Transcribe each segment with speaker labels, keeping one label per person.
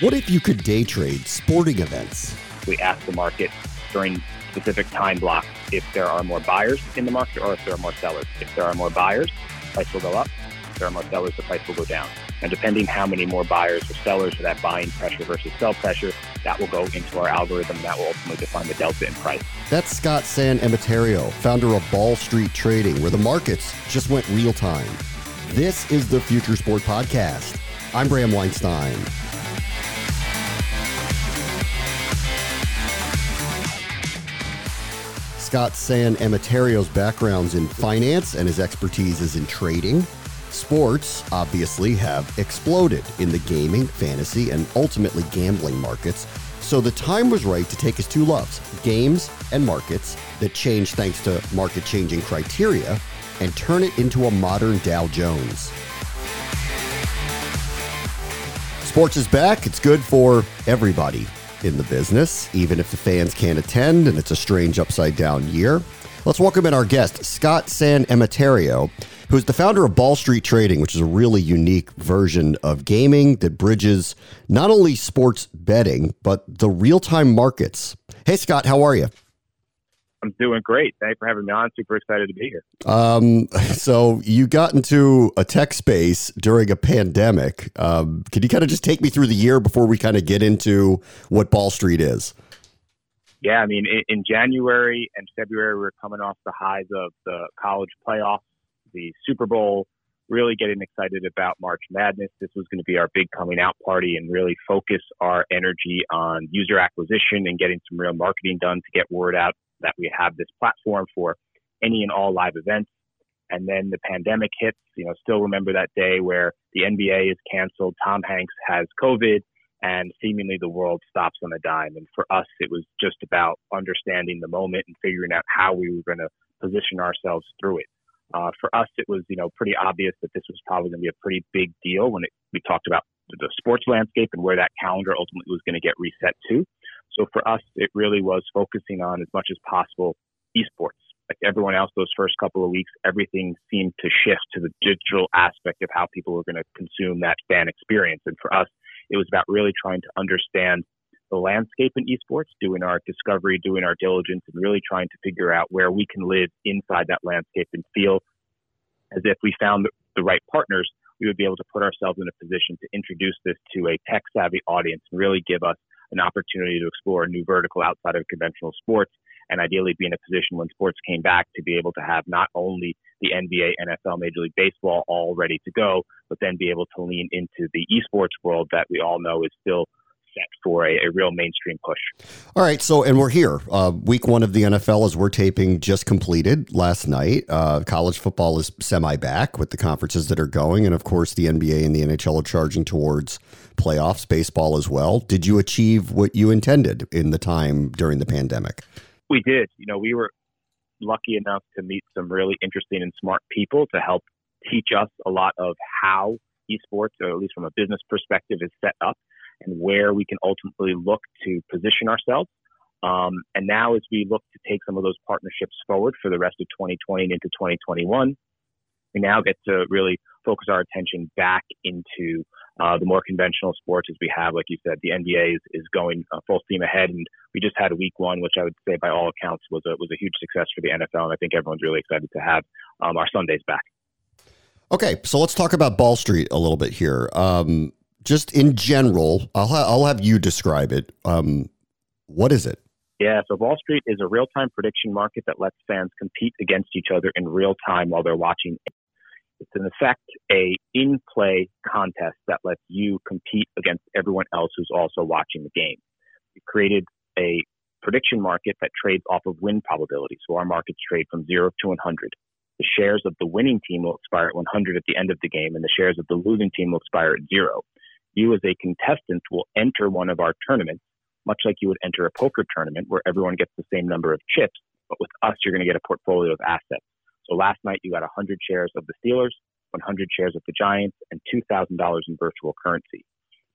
Speaker 1: What if you could day trade sporting events?
Speaker 2: We ask the market during specific time blocks if there are more buyers in the market or if there are more sellers. If there are more buyers, price will go up. If there are more sellers, the price will go down. And depending how many more buyers or sellers for that buying pressure versus sell pressure, that will go into our algorithm. That will ultimately define the delta in price.
Speaker 1: That's Scott San Emeterio, founder of Ball Street Trading, where the markets just went real time. This is the Future Sport Podcast. I'm Bram Weinstein. Scott San Emeterio's backgrounds in finance and his expertise is in trading. Sports, obviously, have exploded in the gaming, fantasy, and ultimately gambling markets. So the time was right to take his two loves, games and markets, that change thanks to market changing criteria, and turn it into a modern Dow Jones. Sports is back. It's good for everybody in the business, even if the fans can't attend and it's a strange upside down year. Let's welcome in our guest, Scott San Emeterio, who's the founder of Ball Street Trading, which is a really unique version of gaming that bridges not only sports betting, but the real time markets. Hey, Scott, how are you?
Speaker 2: I'm doing great. Thanks for having me on. Super excited to be here.
Speaker 1: Um, so you got into a tech space during a pandemic. Um, can you kind of just take me through the year before we kind of get into what Ball Street is?
Speaker 2: Yeah, I mean, in, in January and February, we are coming off the highs of the college playoffs, the Super Bowl, really getting excited about March Madness. This was going to be our big coming out party and really focus our energy on user acquisition and getting some real marketing done to get word out that we have this platform for any and all live events. And then the pandemic hits, you know, still remember that day where the NBA is canceled, Tom Hanks has COVID, and seemingly the world stops on a dime. And for us, it was just about understanding the moment and figuring out how we were going to position ourselves through it. Uh, for us, it was, you know, pretty obvious that this was probably going to be a pretty big deal when it, we talked about the sports landscape and where that calendar ultimately was going to get reset to. So for us, it really was focusing on as much as possible esports. Like everyone else, those first couple of weeks, everything seemed to shift to the digital aspect of how people were going to consume that fan experience. And for us, it was about really trying to understand the landscape in esports, doing our discovery, doing our diligence, and really trying to figure out where we can live inside that landscape and feel as if we found the right partners, we would be able to put ourselves in a position to introduce this to a tech savvy audience and really give us an opportunity to explore a new vertical outside of conventional sports and ideally be in a position when sports came back to be able to have not only the NBA, NFL, Major League Baseball all ready to go, but then be able to lean into the esports world that we all know is still set for a, a real mainstream push.
Speaker 1: All right, so and we're here. Uh, week one of the NFL, as we're taping, just completed last night. Uh, college football is semi back with the conferences that are going, and of course, the NBA and the NHL are charging towards playoffs. Baseball as well. Did you achieve what you intended in the time during the pandemic?
Speaker 2: We did. You know, we were lucky enough to meet some really interesting and smart people to help teach us a lot of how esports, or at least from a business perspective, is set up and where we can ultimately look to position ourselves. Um, and now, as we look to take some of those partnerships forward for the rest of 2020 and into 2021, we now get to really focus our attention back into uh, the more conventional sports as we have, like you said, the NBA is, is going uh, full steam ahead, and we just had a week one, which I would say by all accounts was a was a huge success for the NFL, and I think everyone's really excited to have um, our Sundays back.
Speaker 1: Okay, so let's talk about Ball Street a little bit here. Um, just in general, I'll ha- I'll have you describe it. Um, what is it?
Speaker 2: Yeah, so Ball Street is a real time prediction market that lets fans compete against each other in real time while they're watching. It's in effect a in play contest that lets you compete against everyone else who's also watching the game. We created a prediction market that trades off of win probability. So our markets trade from zero to 100. The shares of the winning team will expire at 100 at the end of the game, and the shares of the losing team will expire at zero. You, as a contestant, will enter one of our tournaments, much like you would enter a poker tournament where everyone gets the same number of chips. But with us, you're going to get a portfolio of assets. So last night, you got 100 shares of the Steelers, 100 shares of the Giants, and $2,000 in virtual currency.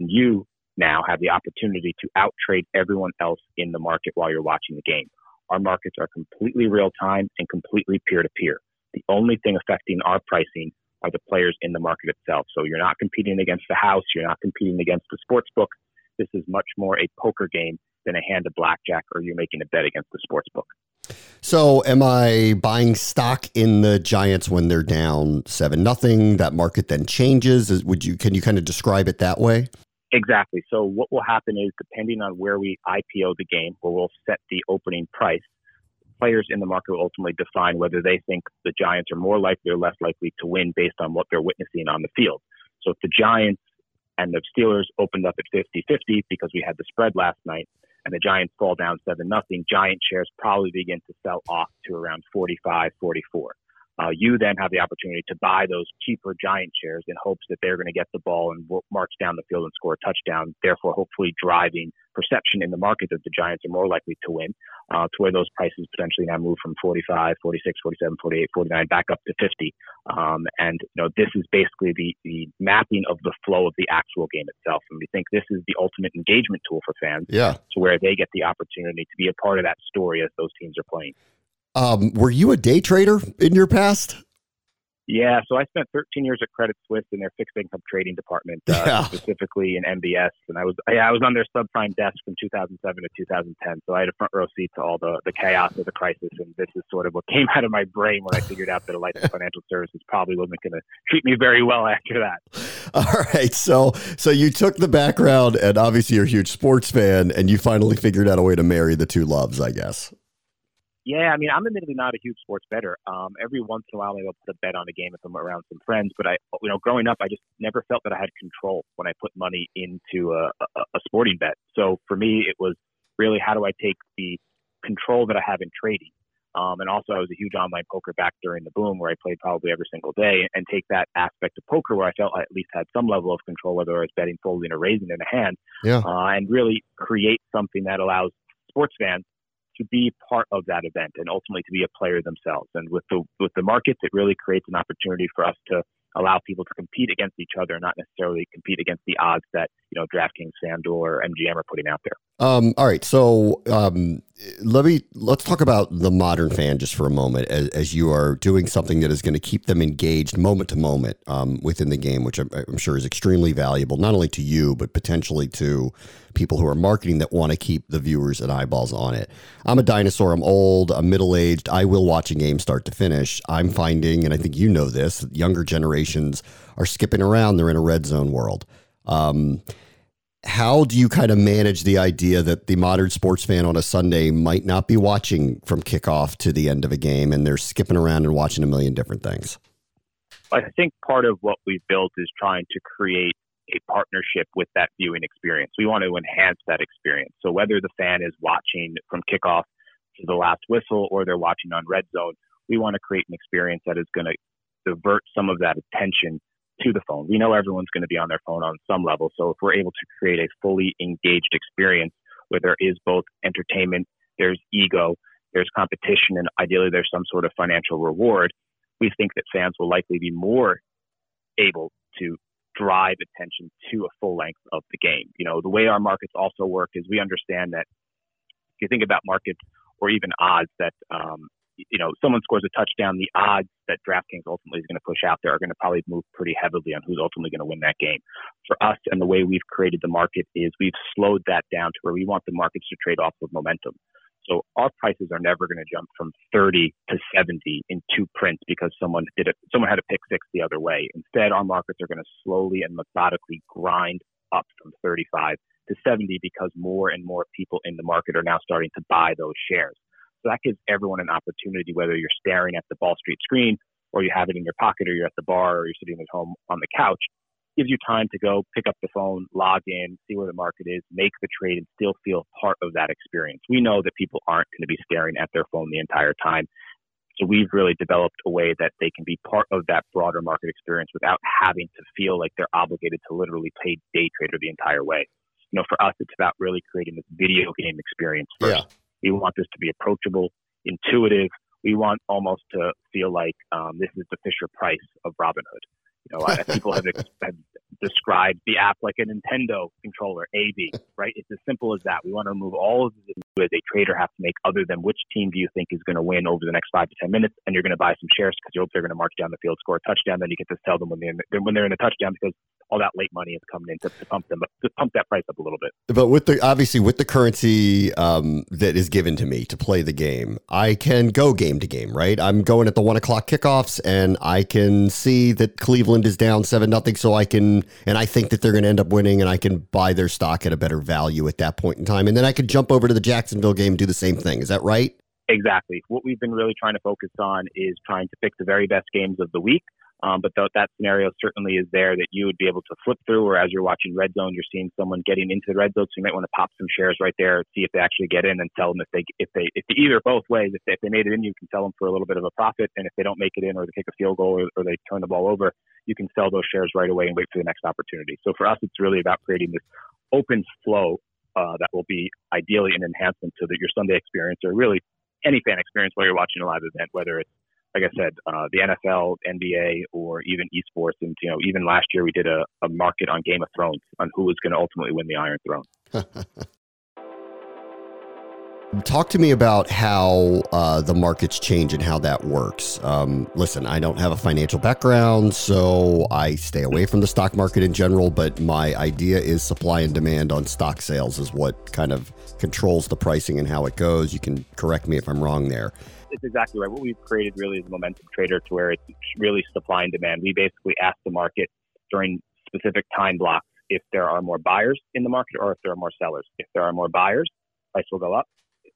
Speaker 2: And you now have the opportunity to outtrade everyone else in the market while you're watching the game. Our markets are completely real time and completely peer to peer. The only thing affecting our pricing are the players in the market itself. So you're not competing against the house, you're not competing against the sports book. This is much more a poker game than a hand of blackjack or you're making a bet against the sports book.
Speaker 1: So, am I buying stock in the Giants when they're down seven nothing? That market then changes. Is, would you can you kind of describe it that way?
Speaker 2: Exactly. So, what will happen is depending on where we IPO the game, where we'll set the opening price, players in the market will ultimately define whether they think the Giants are more likely or less likely to win based on what they're witnessing on the field. So, if the Giants and the Steelers opened up at 50 50 because we had the spread last night, and the Giants fall down 7 nothing, Giant shares probably begin to sell off to around 45, 44. Uh, you then have the opportunity to buy those cheaper Giant shares in hopes that they're going to get the ball and march down the field and score a touchdown, therefore hopefully driving perception in the market that the Giants are more likely to win, uh, to where those prices potentially now move from 45, 46, 47, 48, 49 back up to 50. Um, and you know this is basically the the mapping of the flow of the actual game itself, and we think this is the ultimate engagement tool for fans.
Speaker 1: Yeah,
Speaker 2: to where they get the opportunity to be a part of that story as those teams are playing.
Speaker 1: Um, were you a day trader in your past?
Speaker 2: Yeah, so I spent 13 years at Credit Suisse in their fixed income trading department, uh, yeah. specifically in MBS, and I was I, I was on their subprime desk from 2007 to 2010. So I had a front row seat to all the the chaos of the crisis, and this is sort of what came out of my brain when I figured out that a life licensed financial services probably wasn't going to treat me very well after that.
Speaker 1: All right, so so you took the background, and obviously you're a huge sports fan, and you finally figured out a way to marry the two loves, I guess.
Speaker 2: Yeah, I mean, I'm admittedly not a huge sports better. Um, every once in a while, maybe I'll put a bet on a game if I'm around some friends. But I, you know, growing up, I just never felt that I had control when I put money into a, a, a sporting bet. So for me, it was really how do I take the control that I have in trading, um, and also I was a huge online poker back during the boom where I played probably every single day, and take that aspect of poker where I felt I at least had some level of control, whether I was betting folding or raising in a hand,
Speaker 1: yeah.
Speaker 2: uh, and really create something that allows sports fans to be part of that event and ultimately to be a player themselves. And with the with the markets, it really creates an opportunity for us to allow people to compete against each other, and not necessarily compete against the odds that you know DraftKings, FanDuel, or MGM are putting out there.
Speaker 1: Um, all right, so um, let me let's talk about the modern fan just for a moment, as, as you are doing something that is going to keep them engaged moment to moment um, within the game, which I'm, I'm, sure is extremely valuable, not only to you but potentially to people who are marketing that want to keep the viewers and eyeballs on it. I'm a dinosaur. I'm old. I'm middle aged. I will watch a game start to finish. I'm finding, and I think you know this, younger generations are skipping around. They're in a red zone world. Um, how do you kind of manage the idea that the modern sports fan on a Sunday might not be watching from kickoff to the end of a game and they're skipping around and watching a million different things?
Speaker 2: I think part of what we've built is trying to create a partnership with that viewing experience. We want to enhance that experience. So whether the fan is watching from kickoff to the last whistle or they're watching on red zone, we want to create an experience that is going to divert some of that attention to the phone. We know everyone's going to be on their phone on some level. So if we're able to create a fully engaged experience where there is both entertainment, there's ego, there's competition, and ideally there's some sort of financial reward, we think that fans will likely be more able to drive attention to a full length of the game. You know, the way our markets also work is we understand that if you think about markets or even odds that um, you know, someone scores a touchdown, the odds that DraftKings ultimately is going to push out there are going to probably move pretty heavily on who's ultimately going to win that game. For us and the way we've created the market is we've slowed that down to where we want the markets to trade off of momentum. So our prices are never going to jump from 30 to 70 in two prints because someone did it, someone had a pick six the other way. Instead, our markets are going to slowly and methodically grind up from 35 to 70 because more and more people in the market are now starting to buy those shares. So that gives everyone an opportunity, whether you're staring at the Ball Street screen or you have it in your pocket or you're at the bar or you're sitting at home on the couch, gives you time to go pick up the phone, log in, see where the market is, make the trade, and still feel part of that experience. We know that people aren't going to be staring at their phone the entire time. So we've really developed a way that they can be part of that broader market experience without having to feel like they're obligated to literally play day trader the entire way. You know, for us, it's about really creating this video game experience first. Yeah. We want this to be approachable, intuitive. We want almost to feel like um, this is the Fisher Price of Robinhood. You know, people have, have described the app like a Nintendo controller, AB, right? It's as simple as that. We want to remove all of the you as a trader have to make other than which team do you think is going to win over the next five to 10 minutes, and you're going to buy some shares because you hope they're going to march down the field, score a touchdown, then you get to sell them when they're in the, when they're in the touchdown because all that late money is coming in to, to pump them, to pump that price up a little bit.
Speaker 1: But with the obviously with the currency um, that is given to me to play the game, I can go game to game. Right, I'm going at the one o'clock kickoffs, and I can see that Cleveland is down seven nothing, so I can and I think that they're going to end up winning, and I can buy their stock at a better value at that point in time, and then I could jump over to the Jacksonville game do the same thing. Is that right?
Speaker 2: Exactly. What we've been really trying to focus on is trying to pick the very best games of the week um, but th- that scenario certainly is there that you would be able to flip through, or as you're watching red zone, you're seeing someone getting into the red zone, so you might want to pop some shares right there, see if they actually get in, and sell them if they if they if they, either both ways. If they, if they made it in, you can sell them for a little bit of a profit, and if they don't make it in, or they kick a field goal, or, or they turn the ball over, you can sell those shares right away and wait for the next opportunity. So for us, it's really about creating this open flow uh, that will be ideally an enhancement to the, your Sunday experience, or really any fan experience while you're watching a live event, whether it's like I said, uh, the NFL, NBA, or even esports. And you know, even last year we did a, a market on Game of Thrones on who was going to ultimately win the Iron Throne.
Speaker 1: Talk to me about how uh, the markets change and how that works. Um, listen, I don't have a financial background, so I stay away from the stock market in general, but my idea is supply and demand on stock sales is what kind of controls the pricing and how it goes. You can correct me if I'm wrong there
Speaker 2: it's exactly right. What we've created really is a momentum trader to where it's really supply and demand. We basically ask the market during specific time blocks if there are more buyers in the market or if there are more sellers. If there are more buyers, price will go up.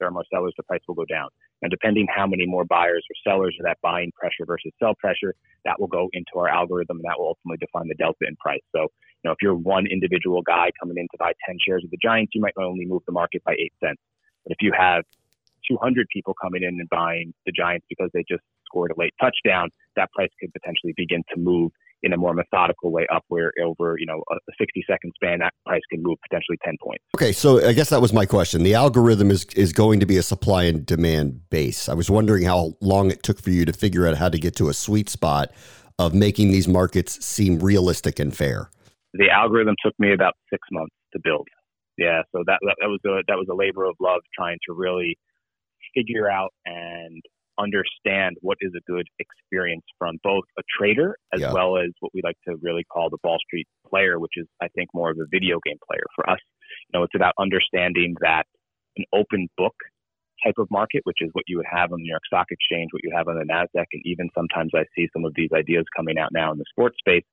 Speaker 2: There are more sellers, the price will go down. And depending how many more buyers or sellers or that buying pressure versus sell pressure, that will go into our algorithm and that will ultimately define the delta in price. So, you know, if you're one individual guy coming in to buy 10 shares of the Giants, you might only move the market by eight cents. But if you have 200 people coming in and buying the Giants because they just scored a late touchdown, that price could potentially begin to move in a more methodical way up where over, you know, a 60 second span, that price can move potentially 10 points.
Speaker 1: Okay. So I guess that was my question. The algorithm is, is going to be a supply and demand base. I was wondering how long it took for you to figure out how to get to a sweet spot of making these markets seem realistic and fair.
Speaker 2: The algorithm took me about six months to build. Yeah. So that, that, that was a, that was a labor of love trying to really figure out and understand what is a good experience from both a trader as yeah. well as what we like to really call the Ball Street player, which is, I think, more of a video game player. For us, you know, it's about understanding that an open book type of market, which is what you would have on the New York Stock Exchange, what you have on the NASDAQ, and even sometimes I see some of these ideas coming out now in the sports space.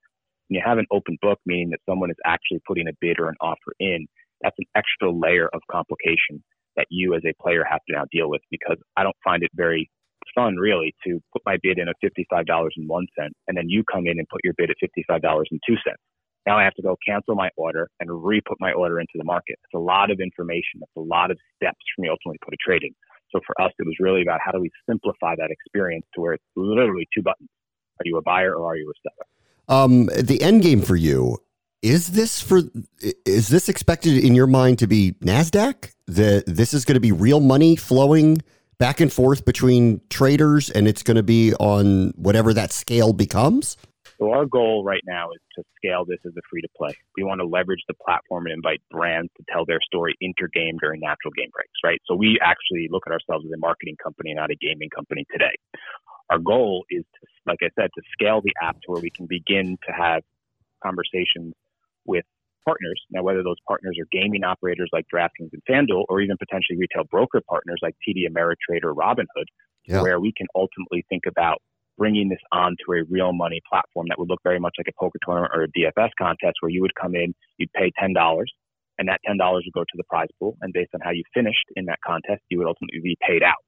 Speaker 2: When you have an open book, meaning that someone is actually putting a bid or an offer in, that's an extra layer of complication that you as a player have to now deal with because I don't find it very fun really to put my bid in at $55.01 and then you come in and put your bid at $55.02. Now I have to go cancel my order and re-put my order into the market. It's a lot of information. It's a lot of steps for me ultimately put a trading. So for us, it was really about how do we simplify that experience to where it's literally two buttons. Are you a buyer or are you a seller?
Speaker 1: Um, the end game for you is this for is this expected in your mind to be Nasdaq? That this is going to be real money flowing back and forth between traders, and it's going to be on whatever that scale becomes.
Speaker 2: So our goal right now is to scale this as a free to play. We want to leverage the platform and invite brands to tell their story intergame during natural game breaks, right? So we actually look at ourselves as a marketing company, not a gaming company today. Our goal is to, like I said, to scale the app to where we can begin to have conversations with partners. Now, whether those partners are gaming operators like DraftKings and FanDuel, or even potentially retail broker partners like TD Ameritrade or Robinhood, yeah. where we can ultimately think about bringing this onto a real money platform that would look very much like a poker tournament or a DFS contest, where you would come in, you'd pay ten dollars, and that ten dollars would go to the prize pool, and based on how you finished in that contest, you would ultimately be paid out.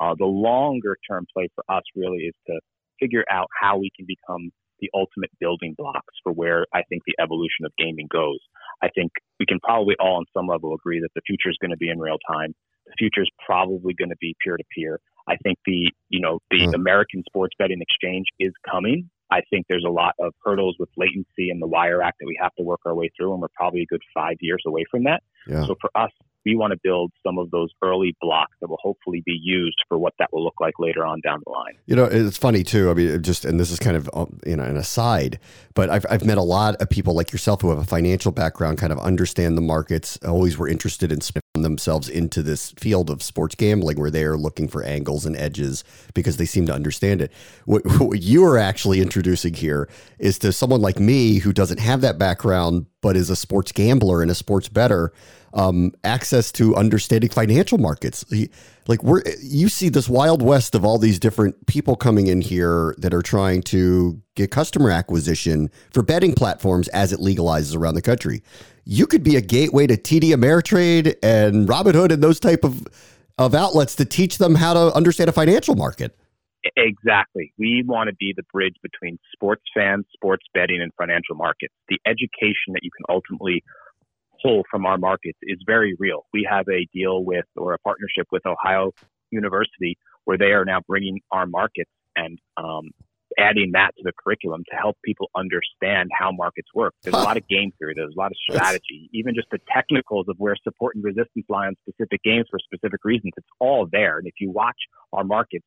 Speaker 2: Uh, the longer term play for us really is to figure out how we can become the ultimate building blocks for where I think the evolution of gaming goes. I think we can probably all on some level agree that the future is going to be in real time. The future is probably going to be peer to peer. I think the you know the mm. American sports betting exchange is coming. I think there's a lot of hurdles with latency and the Wire Act that we have to work our way through, and we're probably a good five years away from that. Yeah. So for us, we want to build some of those early blocks that will hopefully be used for what that will look like later on down the line.
Speaker 1: You know, it's funny too. I mean, just and this is kind of um, you know an aside, but I've I've met a lot of people like yourself who have a financial background, kind of understand the markets, always were interested in themselves into this field of sports gambling where they are looking for angles and edges because they seem to understand it. What, what you are actually introducing here is to someone like me who doesn't have that background but is a sports gambler and a sports better um, access to understanding financial markets. Like we're you see this wild west of all these different people coming in here that are trying to get customer acquisition for betting platforms as it legalizes around the country. You could be a gateway to TD Ameritrade and Robinhood and those type of of outlets to teach them how to understand a financial market.
Speaker 2: Exactly. We want to be the bridge between sports fans, sports betting, and financial markets. The education that you can ultimately pull from our markets is very real. We have a deal with or a partnership with Ohio University where they are now bringing our markets and um, adding that to the curriculum to help people understand how markets work. There's huh. a lot of game theory, there's a lot of strategy, even just the technicals of where support and resistance lie on specific games for specific reasons. It's all there. And if you watch our markets,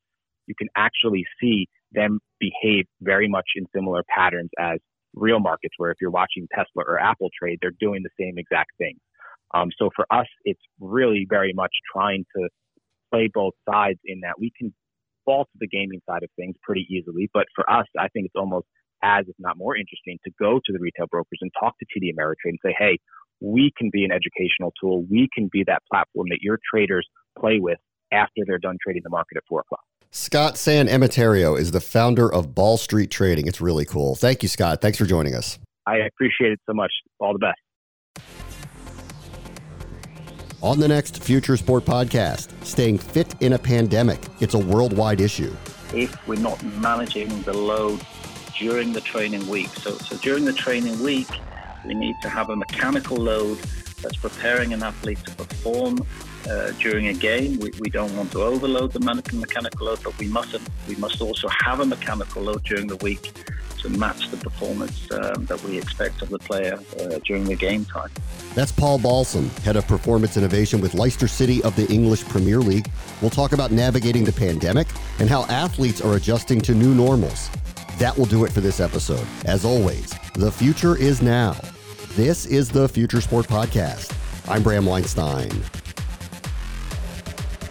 Speaker 2: you can actually see them behave very much in similar patterns as real markets where if you're watching Tesla or Apple trade, they're doing the same exact thing. Um, so for us, it's really very much trying to play both sides in that we can fall to the gaming side of things pretty easily. But for us, I think it's almost as, if not more interesting, to go to the retail brokers and talk to TD Ameritrade and say, hey, we can be an educational tool. We can be that platform that your traders play with after they're done trading the market at four o'clock.
Speaker 1: Scott San Emeterio is the founder of Ball Street Trading. It's really cool. Thank you, Scott. Thanks for joining us.
Speaker 2: I appreciate it so much. All the best.
Speaker 1: On the next Future Sport podcast, staying fit in a pandemic. It's a worldwide issue.
Speaker 3: If we're not managing the load during the training week, so, so during the training week, we need to have a mechanical load that's preparing an athlete to perform uh, during a game. We, we don't want to overload the mechanical load, but we mustn't. We must also have a mechanical load during the week to match the performance um, that we expect of the player uh, during the game time.
Speaker 1: That's Paul Balsom, head of performance innovation with Leicester City of the English Premier League. We'll talk about navigating the pandemic and how athletes are adjusting to new normals. That will do it for this episode. As always, the future is now. This is the Future Sport Podcast. I'm Bram Weinstein.